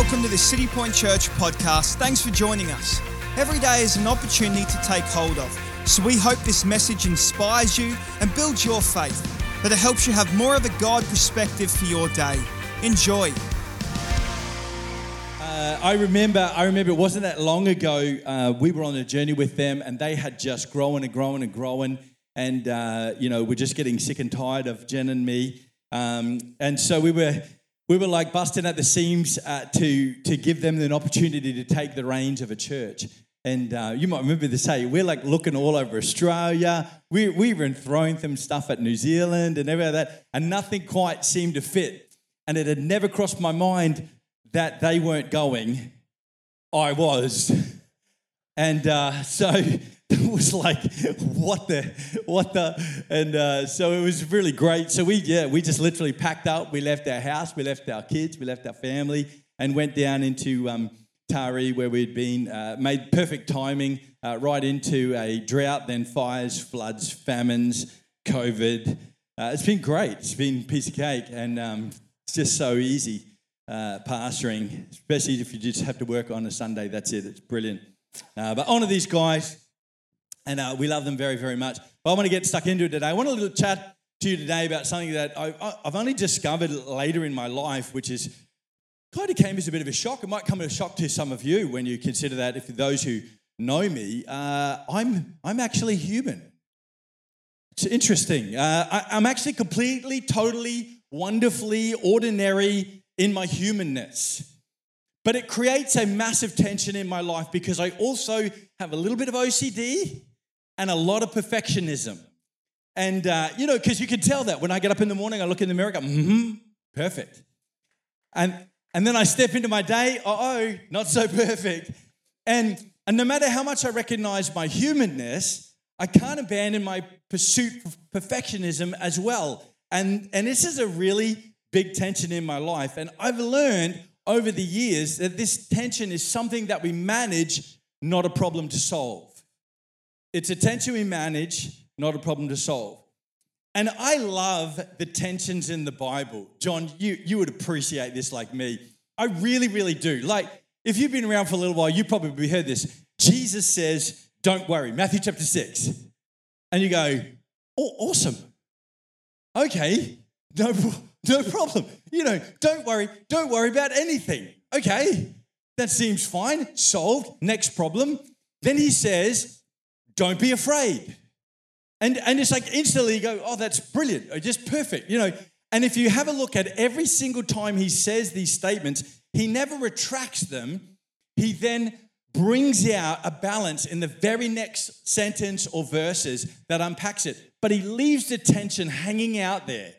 welcome to the City Point Church podcast. Thanks for joining us. Every day is an opportunity to take hold of, so we hope this message inspires you and builds your faith, that it helps you have more of a God perspective for your day. Enjoy. Uh, I remember, I remember it wasn't that long ago. Uh, we were on a journey with them, and they had just grown and grown and grown, and uh, you know we're just getting sick and tired of Jen and me, um, and so we were we were like busting at the seams uh, to to give them an opportunity to take the reins of a church. And uh, you might remember this, hey, we're like looking all over Australia. We, we were throwing them stuff at New Zealand and everything like that, and nothing quite seemed to fit. And it had never crossed my mind that they weren't going. I was. And uh, so was like, what the, what the, and uh, so it was really great. So we, yeah, we just literally packed up. We left our house, we left our kids, we left our family, and went down into um, Taree where we'd been. Uh, made perfect timing, uh, right into a drought, then fires, floods, famines, COVID. Uh, it's been great. It's been a piece of cake, and um, it's just so easy uh, pastoring, especially if you just have to work on a Sunday. That's it. It's brilliant. Uh, but honor these guys and uh, we love them very, very much. But I want to get stuck into it today. I want to chat to you today about something that I've only discovered later in my life, which is kind of came as a bit of a shock. It might come as a shock to some of you when you consider that. If those who know me, uh, I'm I'm actually human. It's interesting. Uh, I, I'm actually completely, totally, wonderfully ordinary in my humanness. But it creates a massive tension in my life because I also have a little bit of OCD and a lot of perfectionism. And, uh, you know, because you can tell that when I get up in the morning, I look in the mirror, I go, mm-hmm, perfect. And, and then I step into my day, oh, not so perfect. And, and no matter how much I recognize my humanness, I can't abandon my pursuit of perfectionism as well. And, and this is a really big tension in my life. And I've learned over the years that this tension is something that we manage, not a problem to solve. It's a tension we manage, not a problem to solve. And I love the tensions in the Bible. John, you, you would appreciate this like me. I really, really do. Like, if you've been around for a little while, you probably heard this. Jesus says, Don't worry, Matthew chapter 6. And you go, Oh, awesome. Okay, no, no problem. You know, don't worry, don't worry about anything. Okay, that seems fine, solved. Next problem. Then he says, don't be afraid. And, and it's like instantly you go, oh, that's brilliant, or just perfect, you know. And if you have a look at every single time he says these statements, he never retracts them. He then brings out a balance in the very next sentence or verses that unpacks it. But he leaves the tension hanging out there.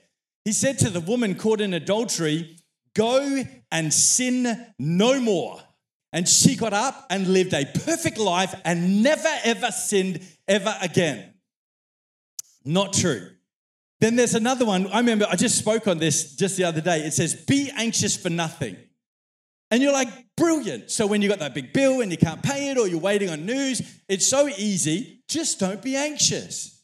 He said to the woman caught in adultery, Go and sin no more. And she got up and lived a perfect life and never ever sinned ever again. Not true. Then there's another one. I remember I just spoke on this just the other day. It says, Be anxious for nothing. And you're like, brilliant. So when you got that big bill and you can't pay it or you're waiting on news, it's so easy. Just don't be anxious.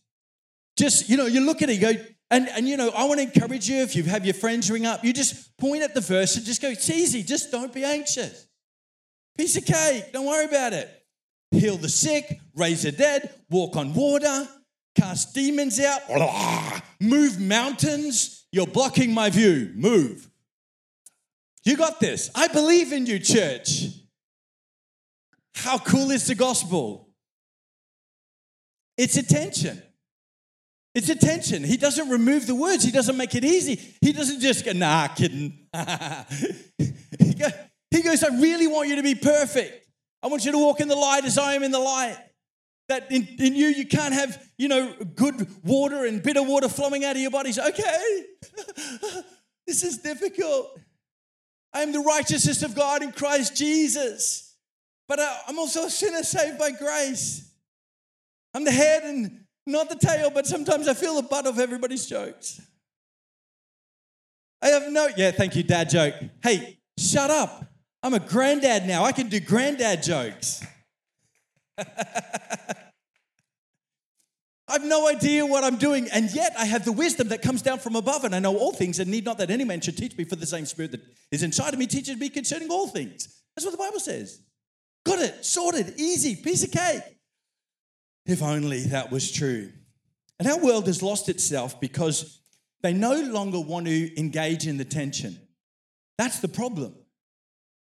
Just, you know, you look at it, you go, and, and you know, I want to encourage you if you have your friends ring up, you just point at the verse and just go, it's easy, just don't be anxious. Piece of cake, don't worry about it. Heal the sick, raise the dead, walk on water, cast demons out, move mountains. You're blocking my view, move. You got this. I believe in you, church. How cool is the gospel? It's attention. It's attention. He doesn't remove the words, he doesn't make it easy. He doesn't just go, nah, kidding. he goes, I really want you to be perfect. I want you to walk in the light as I am in the light. That in, in you, you can't have, you know, good water and bitter water flowing out of your bodies. Okay, this is difficult. I am the righteousness of God in Christ Jesus. But I'm also a sinner saved by grace. I'm the head and not the tail, but sometimes I feel the butt of everybody's jokes. I have no, yeah, thank you, dad joke. Hey, shut up. I'm a granddad now. I can do granddad jokes. I have no idea what I'm doing, and yet I have the wisdom that comes down from above, and I know all things, and need not that any man should teach me, for the same Spirit that is inside of me teaches me concerning all things. That's what the Bible says. Got it, sorted, easy, piece of cake. If only that was true. And our world has lost itself because they no longer want to engage in the tension. That's the problem.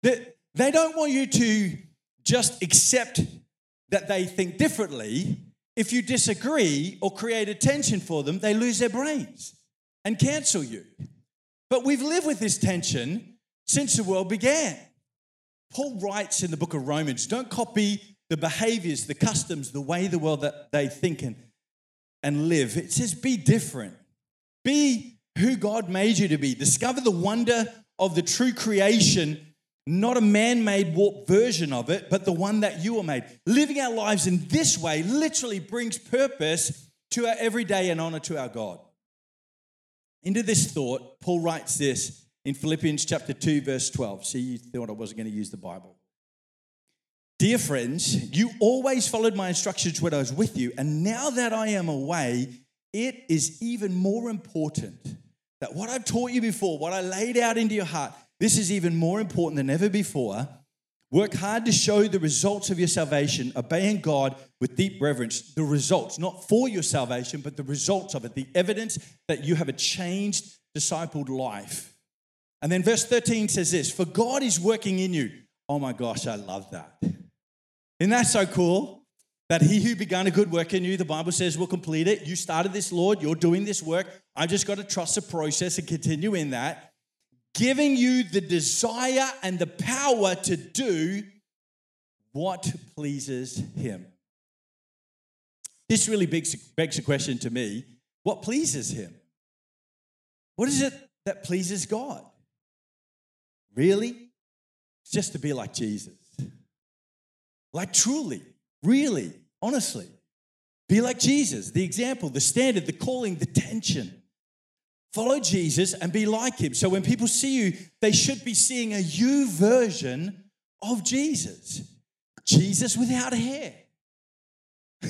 They, they don't want you to just accept that they think differently if you disagree or create a tension for them, they lose their brains and cancel you. But we've lived with this tension since the world began. Paul writes in the book of Romans don't copy the behaviors, the customs, the way the world that they think and, and live. It says be different. Be who God made you to be. Discover the wonder of the true creation not a man made warped version of it, but the one that you were made. Living our lives in this way literally brings purpose to our everyday and honor to our God. Into this thought, Paul writes this in Philippians chapter 2, verse 12. See, you thought I wasn't going to use the Bible. Dear friends, you always followed my instructions when I was with you, and now that I am away, it is even more important that what I've taught you before, what I laid out into your heart, this is even more important than ever before. Work hard to show the results of your salvation, obeying God with deep reverence. The results, not for your salvation, but the results of it, the evidence that you have a changed, discipled life. And then verse 13 says this For God is working in you. Oh my gosh, I love that. Isn't that so cool? That he who began a good work in you, the Bible says, will complete it. You started this, Lord. You're doing this work. I've just got to trust the process and continue in that giving you the desire and the power to do what pleases Him. This really begs, begs a question to me what pleases Him? What is it that pleases God? Really? It's just to be like Jesus. Like truly, really, honestly. Be like Jesus, the example, the standard, the calling, the tension. Follow Jesus and be like him. So when people see you, they should be seeing a you version of Jesus. Jesus without hair.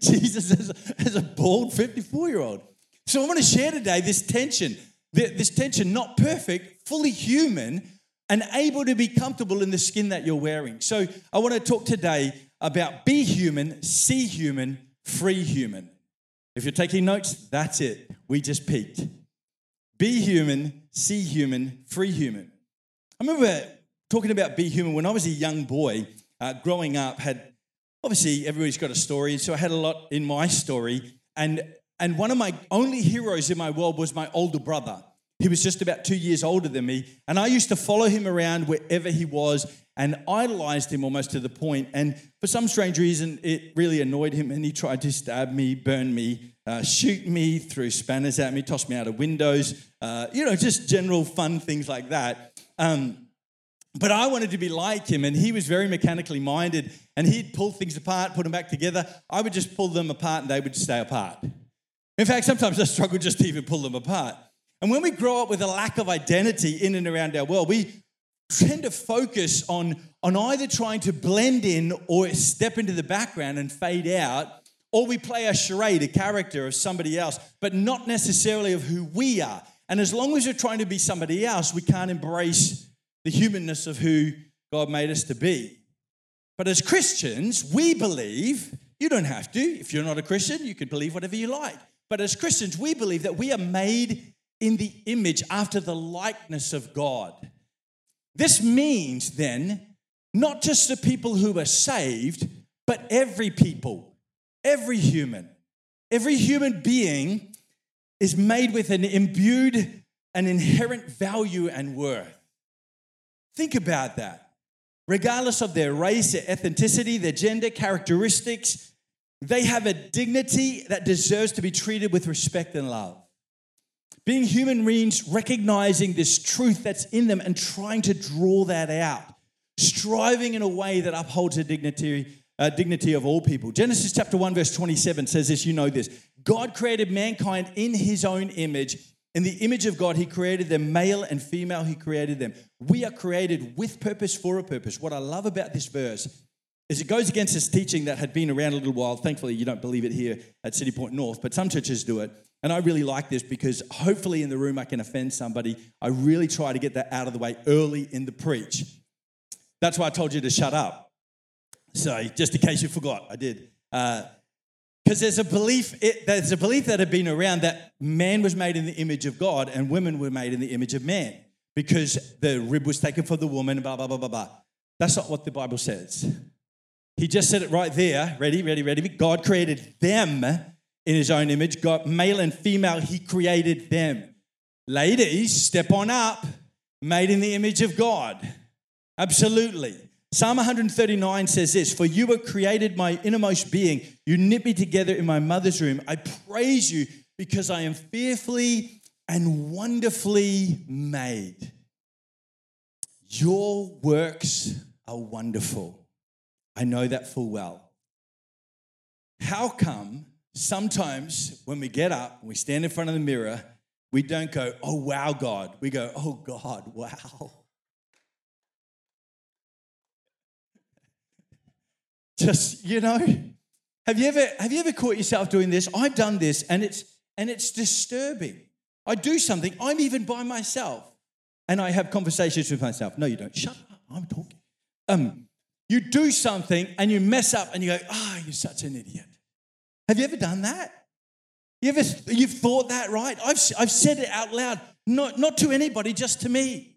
Jesus as a, as a bald 54 year old. So I want to share today this tension, this tension, not perfect, fully human, and able to be comfortable in the skin that you're wearing. So I want to talk today about be human, see human, free human. If you're taking notes, that's it. We just peaked. Be human, see human, free human. I remember talking about be human when I was a young boy, uh, growing up, had obviously everybody's got a story, so I had a lot in my story. And, and one of my only heroes in my world was my older brother. He was just about two years older than me, and I used to follow him around wherever he was and idolized him almost to the point. And for some strange reason, it really annoyed him, and he tried to stab me, burn me, uh, shoot me, threw spanners at me, tossed me out of windows, uh, you know, just general fun things like that. Um, but I wanted to be like him, and he was very mechanically minded, and he'd pull things apart, put them back together. I would just pull them apart, and they would stay apart. In fact, sometimes I struggle just to even pull them apart. And when we grow up with a lack of identity in and around our world, we tend to focus on, on either trying to blend in or step into the background and fade out, or we play a charade, a character of somebody else, but not necessarily of who we are. And as long as we're trying to be somebody else, we can't embrace the humanness of who God made us to be. But as Christians, we believe, you don't have to. If you're not a Christian, you can believe whatever you like. But as Christians, we believe that we are made in the image after the likeness of God. This means then, not just the people who are saved, but every people, every human, every human being is made with an imbued, an inherent value and worth. Think about that. Regardless of their race, their ethnicity, their gender, characteristics, they have a dignity that deserves to be treated with respect and love. Being human means recognizing this truth that's in them and trying to draw that out, striving in a way that upholds the dignity, uh, dignity of all people. Genesis chapter 1, verse 27 says this you know this. God created mankind in his own image. In the image of God, he created them, male and female, he created them. We are created with purpose for a purpose. What I love about this verse is it goes against this teaching that had been around a little while. Thankfully, you don't believe it here at City Point North, but some churches do it. And I really like this because hopefully in the room I can offend somebody. I really try to get that out of the way early in the preach. That's why I told you to shut up. So, just in case you forgot, I did. Because uh, there's a belief, it, there's a belief that had been around that man was made in the image of God and women were made in the image of man because the rib was taken from the woman, blah, blah, blah, blah, blah. That's not what the Bible says. He just said it right there. Ready, ready, ready. God created them in his own image. God, male and female, he created them. Ladies, step on up, made in the image of God. Absolutely. Psalm 139 says this For you were created my innermost being. You knit me together in my mother's room. I praise you because I am fearfully and wonderfully made. Your works are wonderful. I know that full well. How come sometimes when we get up and we stand in front of the mirror, we don't go, oh, wow, God. We go, oh, God, wow. Just, you know, have you ever have you ever caught yourself doing this? I've done this and it's and it's disturbing. I do something, I'm even by myself, and I have conversations with myself. No, you don't. Shut up. I'm talking. Um, you do something and you mess up and you go, ah, oh, you're such an idiot. Have you ever done that? You ever you've thought that, right? I've, I've said it out loud, not, not to anybody, just to me.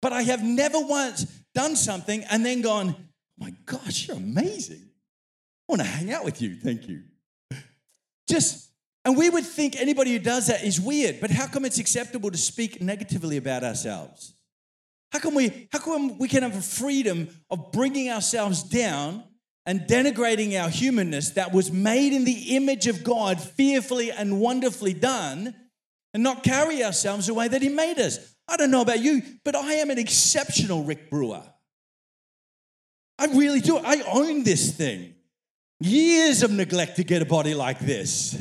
But I have never once done something and then gone, oh my gosh, you're amazing. I want to hang out with you. Thank you. Just, and we would think anybody who does that is weird, but how come it's acceptable to speak negatively about ourselves? How come we, how come we can have a freedom of bringing ourselves down and denigrating our humanness that was made in the image of God, fearfully and wonderfully done, and not carry ourselves the way that He made us. I don't know about you, but I am an exceptional Rick Brewer. I really do. I own this thing. Years of neglect to get a body like this.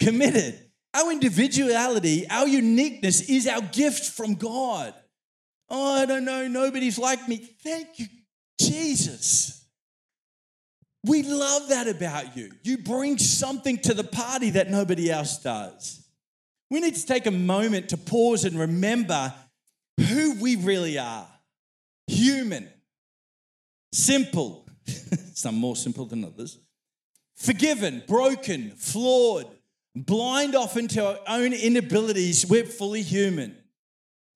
Committed. Our individuality, our uniqueness is our gift from God. Oh, I don't know, nobody's like me. Thank you, Jesus. We love that about you. You bring something to the party that nobody else does. We need to take a moment to pause and remember who we really are human, simple, some more simple than others, forgiven, broken, flawed, blind often to our own inabilities. We're fully human.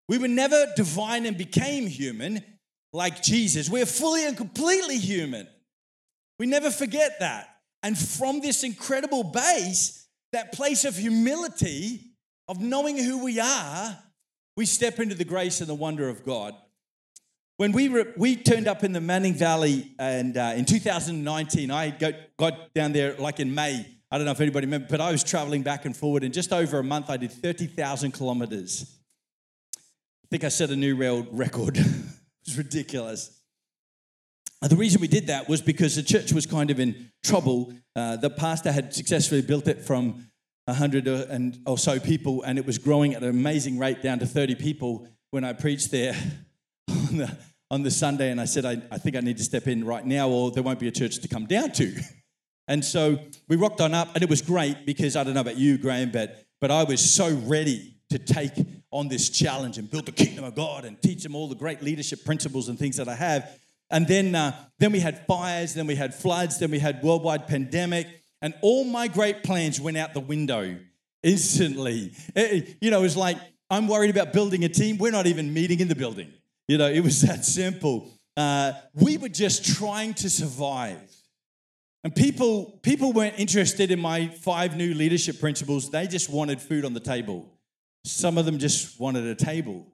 We were never divine and became human like Jesus. We're fully and completely human. We never forget that. And from this incredible base, that place of humility, of knowing who we are, we step into the grace and the wonder of God. When we, re- we turned up in the Manning Valley and uh, in 2019, I got, got down there like in May. I don't know if anybody remember, but I was traveling back and forward. In just over a month, I did 30,000 kilometers. I think I set a new record. was ridiculous. The reason we did that was because the church was kind of in trouble. Uh, the pastor had successfully built it from 100 and or so people, and it was growing at an amazing rate down to 30 people when I preached there on the, on the Sunday. And I said, I, I think I need to step in right now, or there won't be a church to come down to. And so we rocked on up, and it was great because I don't know about you, Graham, but, but I was so ready to take on this challenge and build the kingdom of God and teach them all the great leadership principles and things that I have. And then, uh, then we had fires, then we had floods, then we had worldwide pandemic, and all my great plans went out the window instantly. It, you know, it was like, I'm worried about building a team. We're not even meeting in the building. You know, it was that simple. Uh, we were just trying to survive. And people, people weren't interested in my five new leadership principles. They just wanted food on the table. Some of them just wanted a table.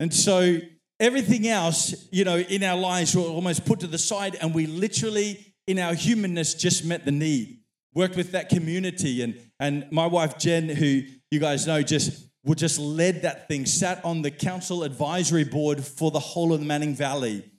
And so everything else, you know, in our lives were almost put to the side, and we literally, in our humanness, just met the need. Worked with that community, and and my wife Jen, who you guys know, just would just led that thing. Sat on the council advisory board for the whole of the Manning Valley.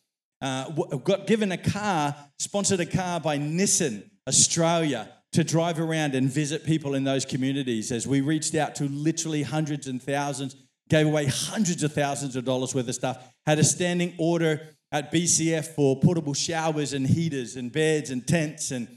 Uh, got given a car, sponsored a car by Nissan Australia to drive around and visit people in those communities as we reached out to literally hundreds and thousands, gave away hundreds of thousands of dollars worth of stuff, had a standing order at BCF for portable showers and heaters and beds and tents. And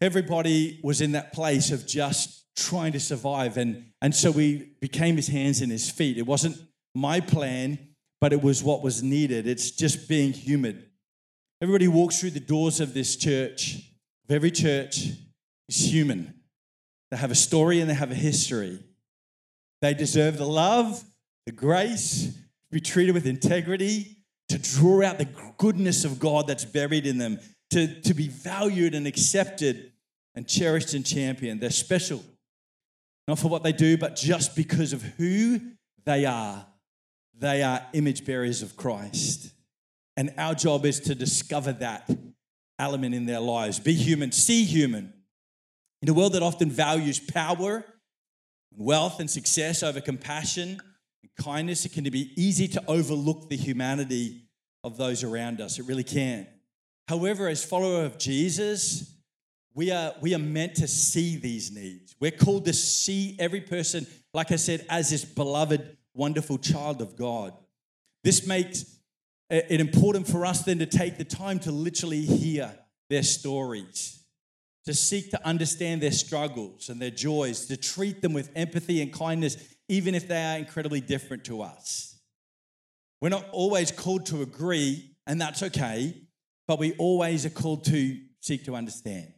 everybody was in that place of just trying to survive. And, and so we became his hands and his feet. It wasn't my plan, but it was what was needed. It's just being human. Everybody walks through the doors of this church, of every church, is human. They have a story and they have a history. They deserve the love, the grace, to be treated with integrity, to draw out the goodness of God that's buried in them, to, to be valued and accepted and cherished and championed. They're special, not for what they do, but just because of who they are. They are image bearers of Christ. And our job is to discover that element in their lives. Be human, see human. In a world that often values power, wealth, and success over compassion and kindness, it can be easy to overlook the humanity of those around us. It really can. However, as follower of Jesus, we are, we are meant to see these needs. We're called to see every person, like I said, as this beloved, wonderful child of God. This makes it important for us then to take the time to literally hear their stories, to seek to understand their struggles and their joys, to treat them with empathy and kindness, even if they are incredibly different to us. We're not always called to agree, and that's okay, but we always are called to seek to understand.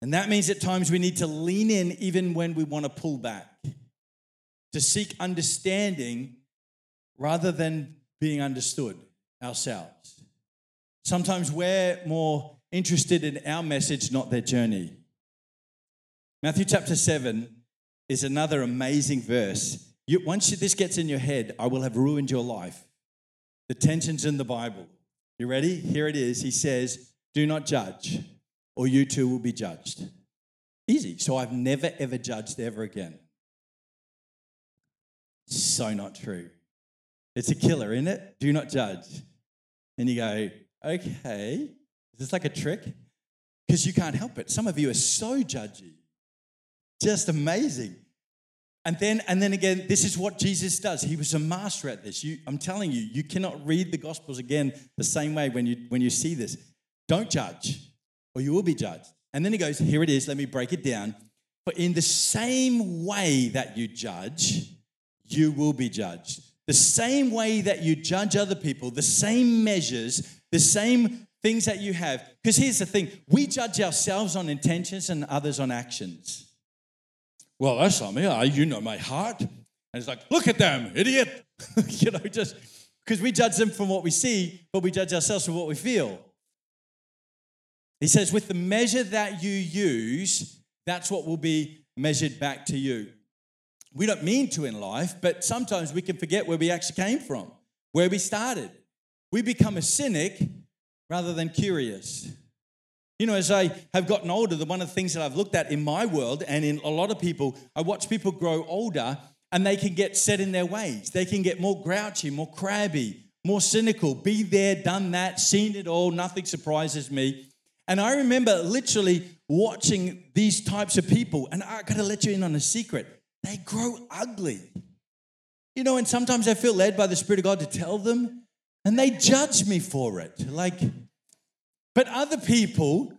And that means at times we need to lean in even when we want to pull back, to seek understanding rather than being understood ourselves. Sometimes we're more interested in our message, not their journey. Matthew chapter 7 is another amazing verse. You, once this gets in your head, I will have ruined your life. The tensions in the Bible. You ready? Here it is. He says, Do not judge, or you too will be judged. Easy. So I've never, ever judged ever again. So not true. It's a killer, isn't it? Do not judge. And you go, okay, is this like a trick? Because you can't help it. Some of you are so judgy. Just amazing. And then, and then again, this is what Jesus does. He was a master at this. You, I'm telling you, you cannot read the Gospels again the same way when you when you see this. Don't judge, or you will be judged. And then he goes, Here it is, let me break it down. But in the same way that you judge, you will be judged. The same way that you judge other people, the same measures, the same things that you have. Because here's the thing we judge ourselves on intentions and others on actions. Well, that's not me. I, you know my heart. And it's like, look at them, idiot. you know, just because we judge them from what we see, but we judge ourselves from what we feel. He says, with the measure that you use, that's what will be measured back to you. We don't mean to in life, but sometimes we can forget where we actually came from, where we started. We become a cynic rather than curious. You know, as I have gotten older, the one of the things that I've looked at in my world and in a lot of people, I watch people grow older and they can get set in their ways. They can get more grouchy, more crabby, more cynical, be there, done that, seen it all, nothing surprises me. And I remember literally watching these types of people, and I gotta let you in on a secret. They grow ugly. You know, and sometimes I feel led by the Spirit of God to tell them, and they judge me for it. Like, but other people,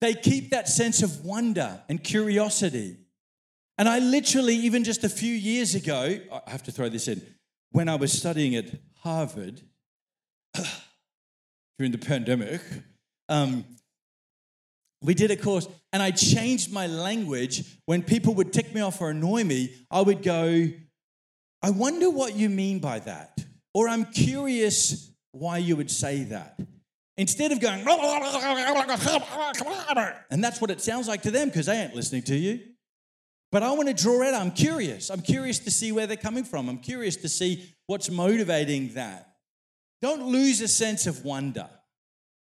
they keep that sense of wonder and curiosity. And I literally, even just a few years ago, I have to throw this in, when I was studying at Harvard during the pandemic, um, we did a course, and I changed my language. When people would tick me off or annoy me, I would go, I wonder what you mean by that. Or I'm curious why you would say that. Instead of going, and that's what it sounds like to them because they ain't listening to you. But I want to draw out, I'm curious. I'm curious to see where they're coming from. I'm curious to see what's motivating that. Don't lose a sense of wonder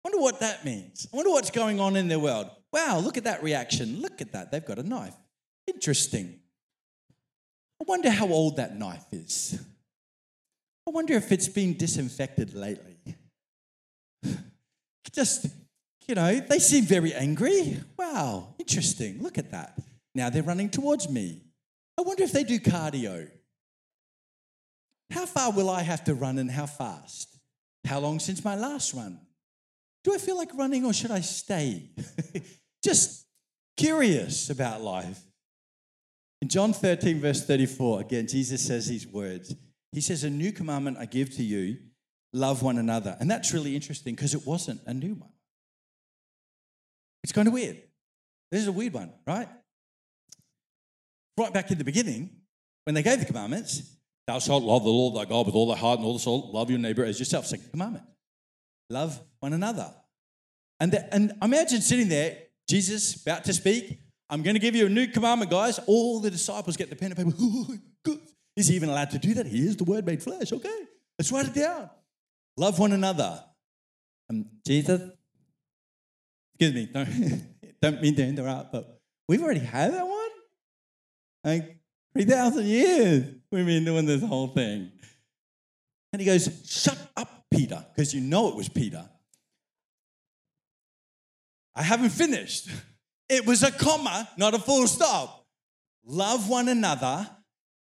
wonder what that means. I wonder what's going on in their world. Wow, look at that reaction. Look at that. They've got a knife. Interesting. I wonder how old that knife is. I wonder if it's been disinfected lately. Just, you know, they seem very angry. Wow, interesting. Look at that. Now they're running towards me. I wonder if they do cardio. How far will I have to run and how fast? How long since my last run? Do I feel like running or should I stay? Just curious about life. In John 13, verse 34, again, Jesus says these words. He says, A new commandment I give to you love one another. And that's really interesting because it wasn't a new one. It's kind of weird. This is a weird one, right? Right back in the beginning, when they gave the commandments, thou shalt love the Lord thy God with all thy heart and all the soul, love your neighbor as yourself. Second commandment. Love one another. And, the, and imagine sitting there, Jesus about to speak. I'm going to give you a new commandment, guys. All the disciples get the pen and paper. Oh, good. Is he even allowed to do that? He is the word made flesh. Okay, let's write it down. Love one another. Um, Jesus, excuse me, don't, don't mean to interrupt, but we've already had that one. Like 3,000 years we've been doing this whole thing. And he goes, Shut up, Peter, because you know it was Peter. I haven't finished. It was a comma, not a full stop. Love one another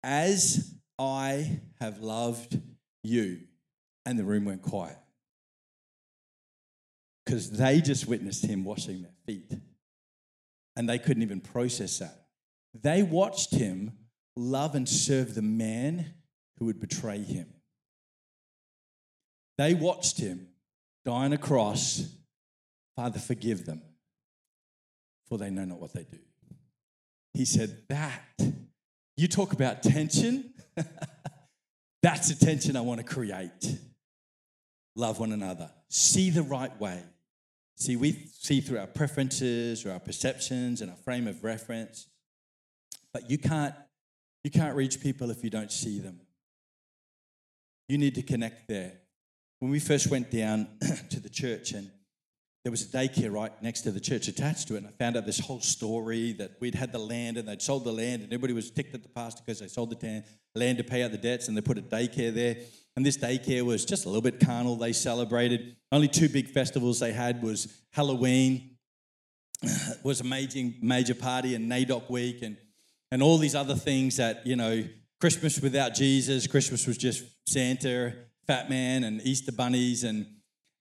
as I have loved you. And the room went quiet because they just witnessed him washing their feet and they couldn't even process that. They watched him love and serve the man who would betray him. They watched him die on a cross. Father, forgive them, for they know not what they do. He said, That, you talk about tension. That's the tension I want to create. Love one another. See the right way. See, we see through our preferences or our perceptions and our frame of reference, but you can't, you can't reach people if you don't see them. You need to connect there. When we first went down to the church and there was a daycare right next to the church attached to it. And I found out this whole story that we'd had the land and they'd sold the land, and everybody was ticked at the pastor because they sold the land to pay out the debts, and they put a daycare there. And this daycare was just a little bit carnal. They celebrated. Only two big festivals they had was Halloween, was a major major party, and NAIDOC week, and and all these other things that you know. Christmas without Jesus. Christmas was just Santa, Fat Man, and Easter bunnies, and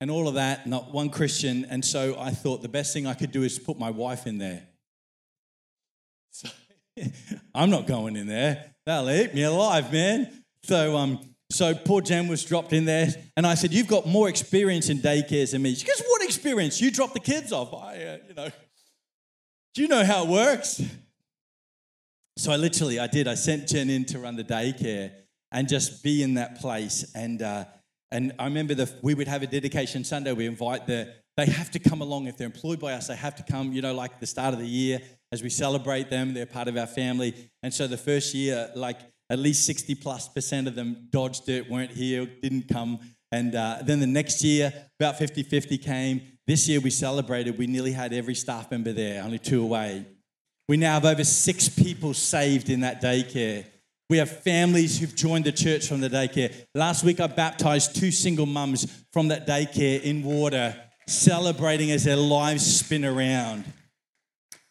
and all of that, not one Christian. And so I thought the best thing I could do is put my wife in there. So I'm not going in there. They'll eat me alive, man. So, um, so poor Jen was dropped in there, and I said, "You've got more experience in daycares than me." She goes, "What experience? You drop the kids off. I, uh, you know, do you know how it works?" So I literally, I did. I sent Jen in to run the daycare and just be in that place, and uh, and I remember that we would have a dedication Sunday. We invite the, they have to come along. If they're employed by us, they have to come, you know, like the start of the year as we celebrate them. They're part of our family. And so the first year, like at least 60 plus percent of them dodged it, weren't here, didn't come. And uh, then the next year, about 50 50 came. This year we celebrated, we nearly had every staff member there, only two away. We now have over six people saved in that daycare. We have families who've joined the church from the daycare. Last week, I baptized two single mums from that daycare in water, celebrating as their lives spin around.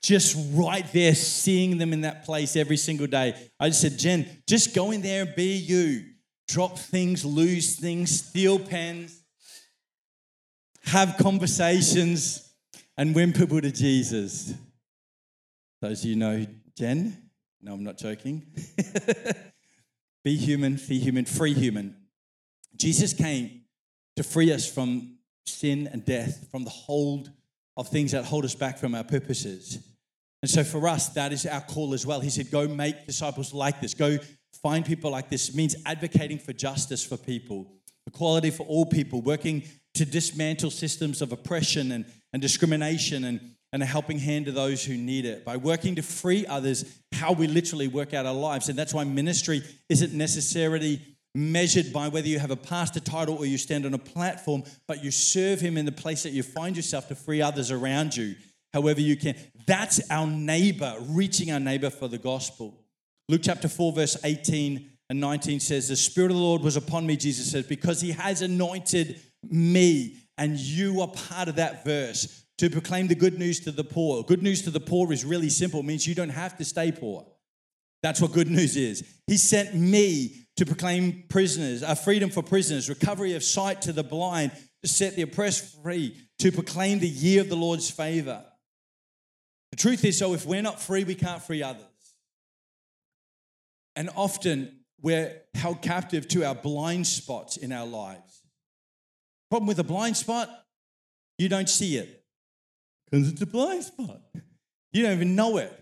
Just right there, seeing them in that place every single day. I just said, Jen, just go in there and be you. Drop things, lose things, steal pens, have conversations, and win people to Jesus. Those of you know Jen, no, I'm not joking. Be human, be human, free human. Jesus came to free us from sin and death, from the hold of things that hold us back from our purposes. And so for us, that is our call as well. He said, Go make disciples like this. Go find people like this. It means advocating for justice for people, equality for all people, working to dismantle systems of oppression and, and discrimination and and a helping hand to those who need it. By working to free others, how we literally work out our lives. And that's why ministry isn't necessarily measured by whether you have a pastor title or you stand on a platform, but you serve him in the place that you find yourself to free others around you, however you can. That's our neighbor, reaching our neighbor for the gospel. Luke chapter 4, verse 18 and 19 says, The Spirit of the Lord was upon me, Jesus says, because he has anointed me. And you are part of that verse to proclaim the good news to the poor. Good news to the poor is really simple, it means you don't have to stay poor. That's what good news is. He sent me to proclaim prisoners, uh, freedom for prisoners, recovery of sight to the blind, to set the oppressed free, to proclaim the year of the Lord's favor. The truth is, so if we're not free, we can't free others. And often we're held captive to our blind spots in our lives. Problem with a blind spot, you don't see it because it's a blind spot. You don't even know it.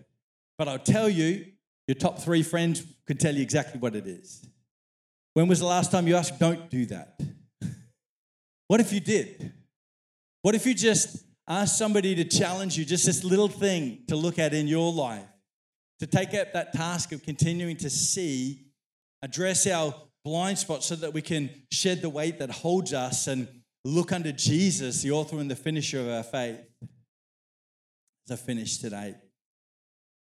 But I'll tell you, your top three friends could tell you exactly what it is. When was the last time you asked? Don't do that. What if you did? What if you just asked somebody to challenge you, just this little thing to look at in your life, to take up that task of continuing to see, address our blind spots so that we can shed the weight that holds us and look under Jesus, the author and the finisher of our faith. As I finish today,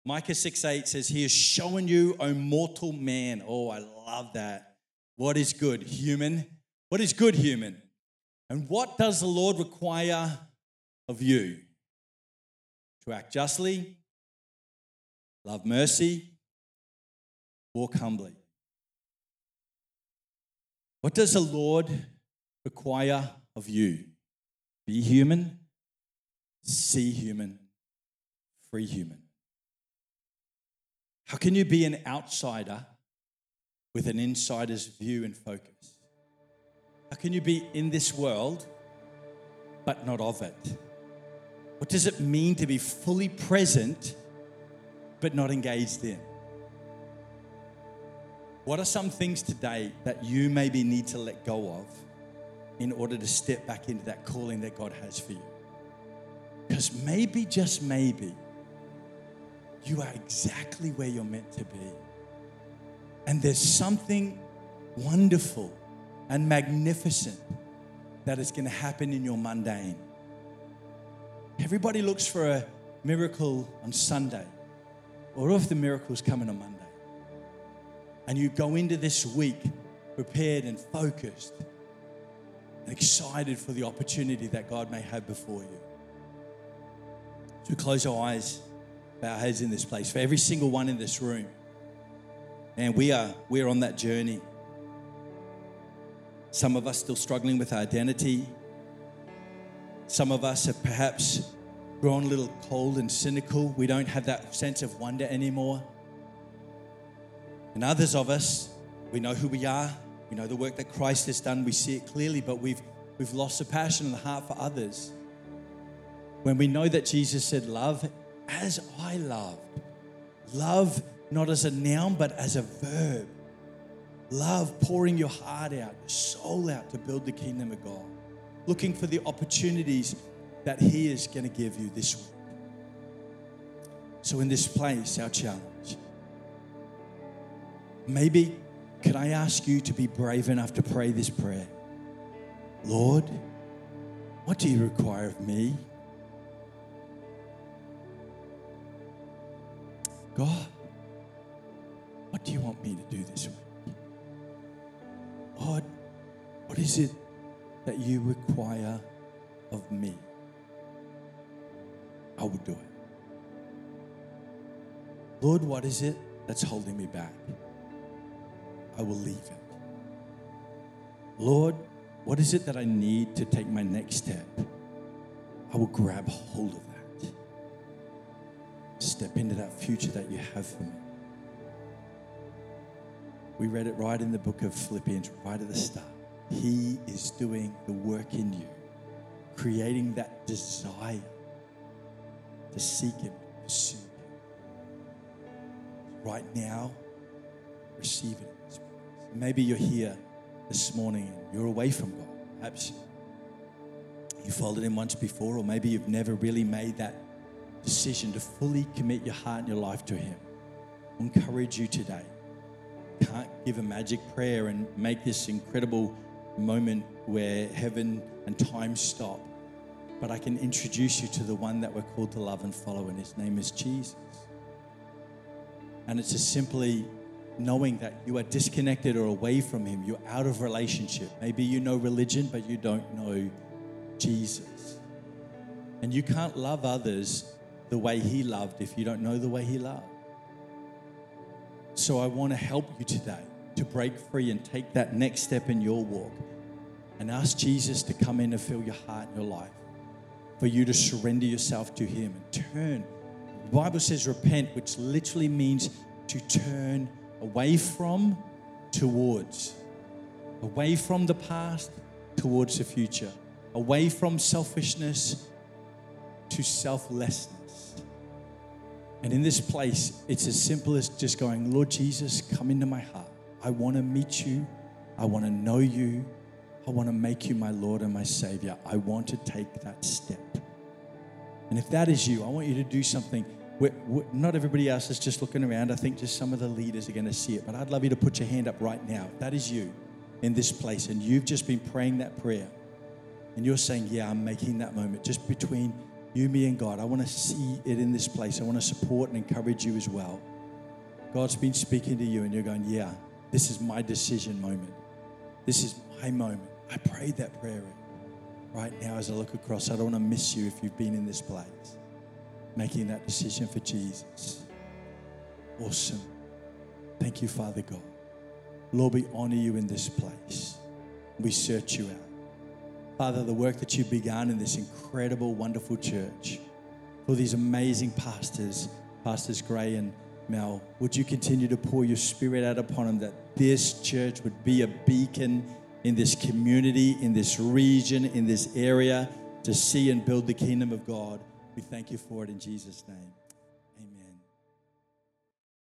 Micah 6 8 says, He has shown you, O mortal man. Oh, I love that. What is good, human? What is good, human? And what does the Lord require of you? To act justly, love mercy, walk humbly. What does the Lord require of you? Be human, see human, free human. How can you be an outsider with an insider's view and focus? How can you be in this world but not of it? What does it mean to be fully present but not engaged in? What are some things today that you maybe need to let go of in order to step back into that calling that God has for you? Because maybe, just maybe, you are exactly where you're meant to be. And there's something wonderful and magnificent that is going to happen in your mundane. Everybody looks for a miracle on Sunday. Or if the miracles coming on Monday? And you go into this week prepared and focused and excited for the opportunity that God may have before you. We close our eyes, our heads in this place. For every single one in this room, and we are we're on that journey. Some of us still struggling with our identity. Some of us have perhaps grown a little cold and cynical. We don't have that sense of wonder anymore. And others of us, we know who we are, we know the work that Christ has done, we see it clearly, but we've, we've lost the passion and the heart for others. When we know that Jesus said, Love as I loved, love not as a noun, but as a verb. Love pouring your heart out, your soul out to build the kingdom of God. Looking for the opportunities that He is going to give you this week. So, in this place, our challenge Maybe could I ask you to be brave enough to pray this prayer? Lord, what do you require of me? God, what do you want me to do this week? God, what is it that you require of me? I will do it. Lord, what is it that's holding me back? I will leave it. Lord, what is it that I need to take my next step? I will grab hold of that. Step into that future that you have for me. We read it right in the book of Philippians, right at the start. He is doing the work in you, creating that desire to seek Him, to pursue Him. Right now, receive it. Maybe you're here this morning and you're away from God. Perhaps you followed Him once before, or maybe you've never really made that decision to fully commit your heart and your life to Him. I encourage you today. Can't give a magic prayer and make this incredible moment where heaven and time stop. But I can introduce you to the one that we're called to love and follow, and his name is Jesus. And it's as simply knowing that you are disconnected or away from Him. You're out of relationship. Maybe you know religion, but you don't know Jesus. And you can't love others the way He loved if you don't know the way He loved. So I want to help you today to break free and take that next step in your walk and ask Jesus to come in and fill your heart and your life, for you to surrender yourself to Him and turn. The Bible says repent, which literally means to turn away from towards, away from the past towards the future, away from selfishness to selflessness. And in this place, it's as simple as just going, Lord Jesus, come into my heart. I want to meet you. I want to know you. I want to make you my Lord and my Savior. I want to take that step. And if that is you, I want you to do something. We're, we're, not everybody else is just looking around. I think just some of the leaders are going to see it. But I'd love you to put your hand up right now. If that is you in this place and you've just been praying that prayer and you're saying, Yeah, I'm making that moment just between you, me, and God. I want to see it in this place. I want to support and encourage you as well. God's been speaking to you and you're going, Yeah, this is my decision moment. This is my moment. I prayed that prayer right now as I look across. I don't want to miss you if you've been in this place, making that decision for Jesus. Awesome. Thank you, Father God. Lord, we honor you in this place. We search you out. Father, the work that you've begun in this incredible, wonderful church, for these amazing pastors, Pastors Gray and Mel, would you continue to pour your spirit out upon them that this church would be a beacon in this community, in this region, in this area to see and build the kingdom of God? We thank you for it in Jesus' name.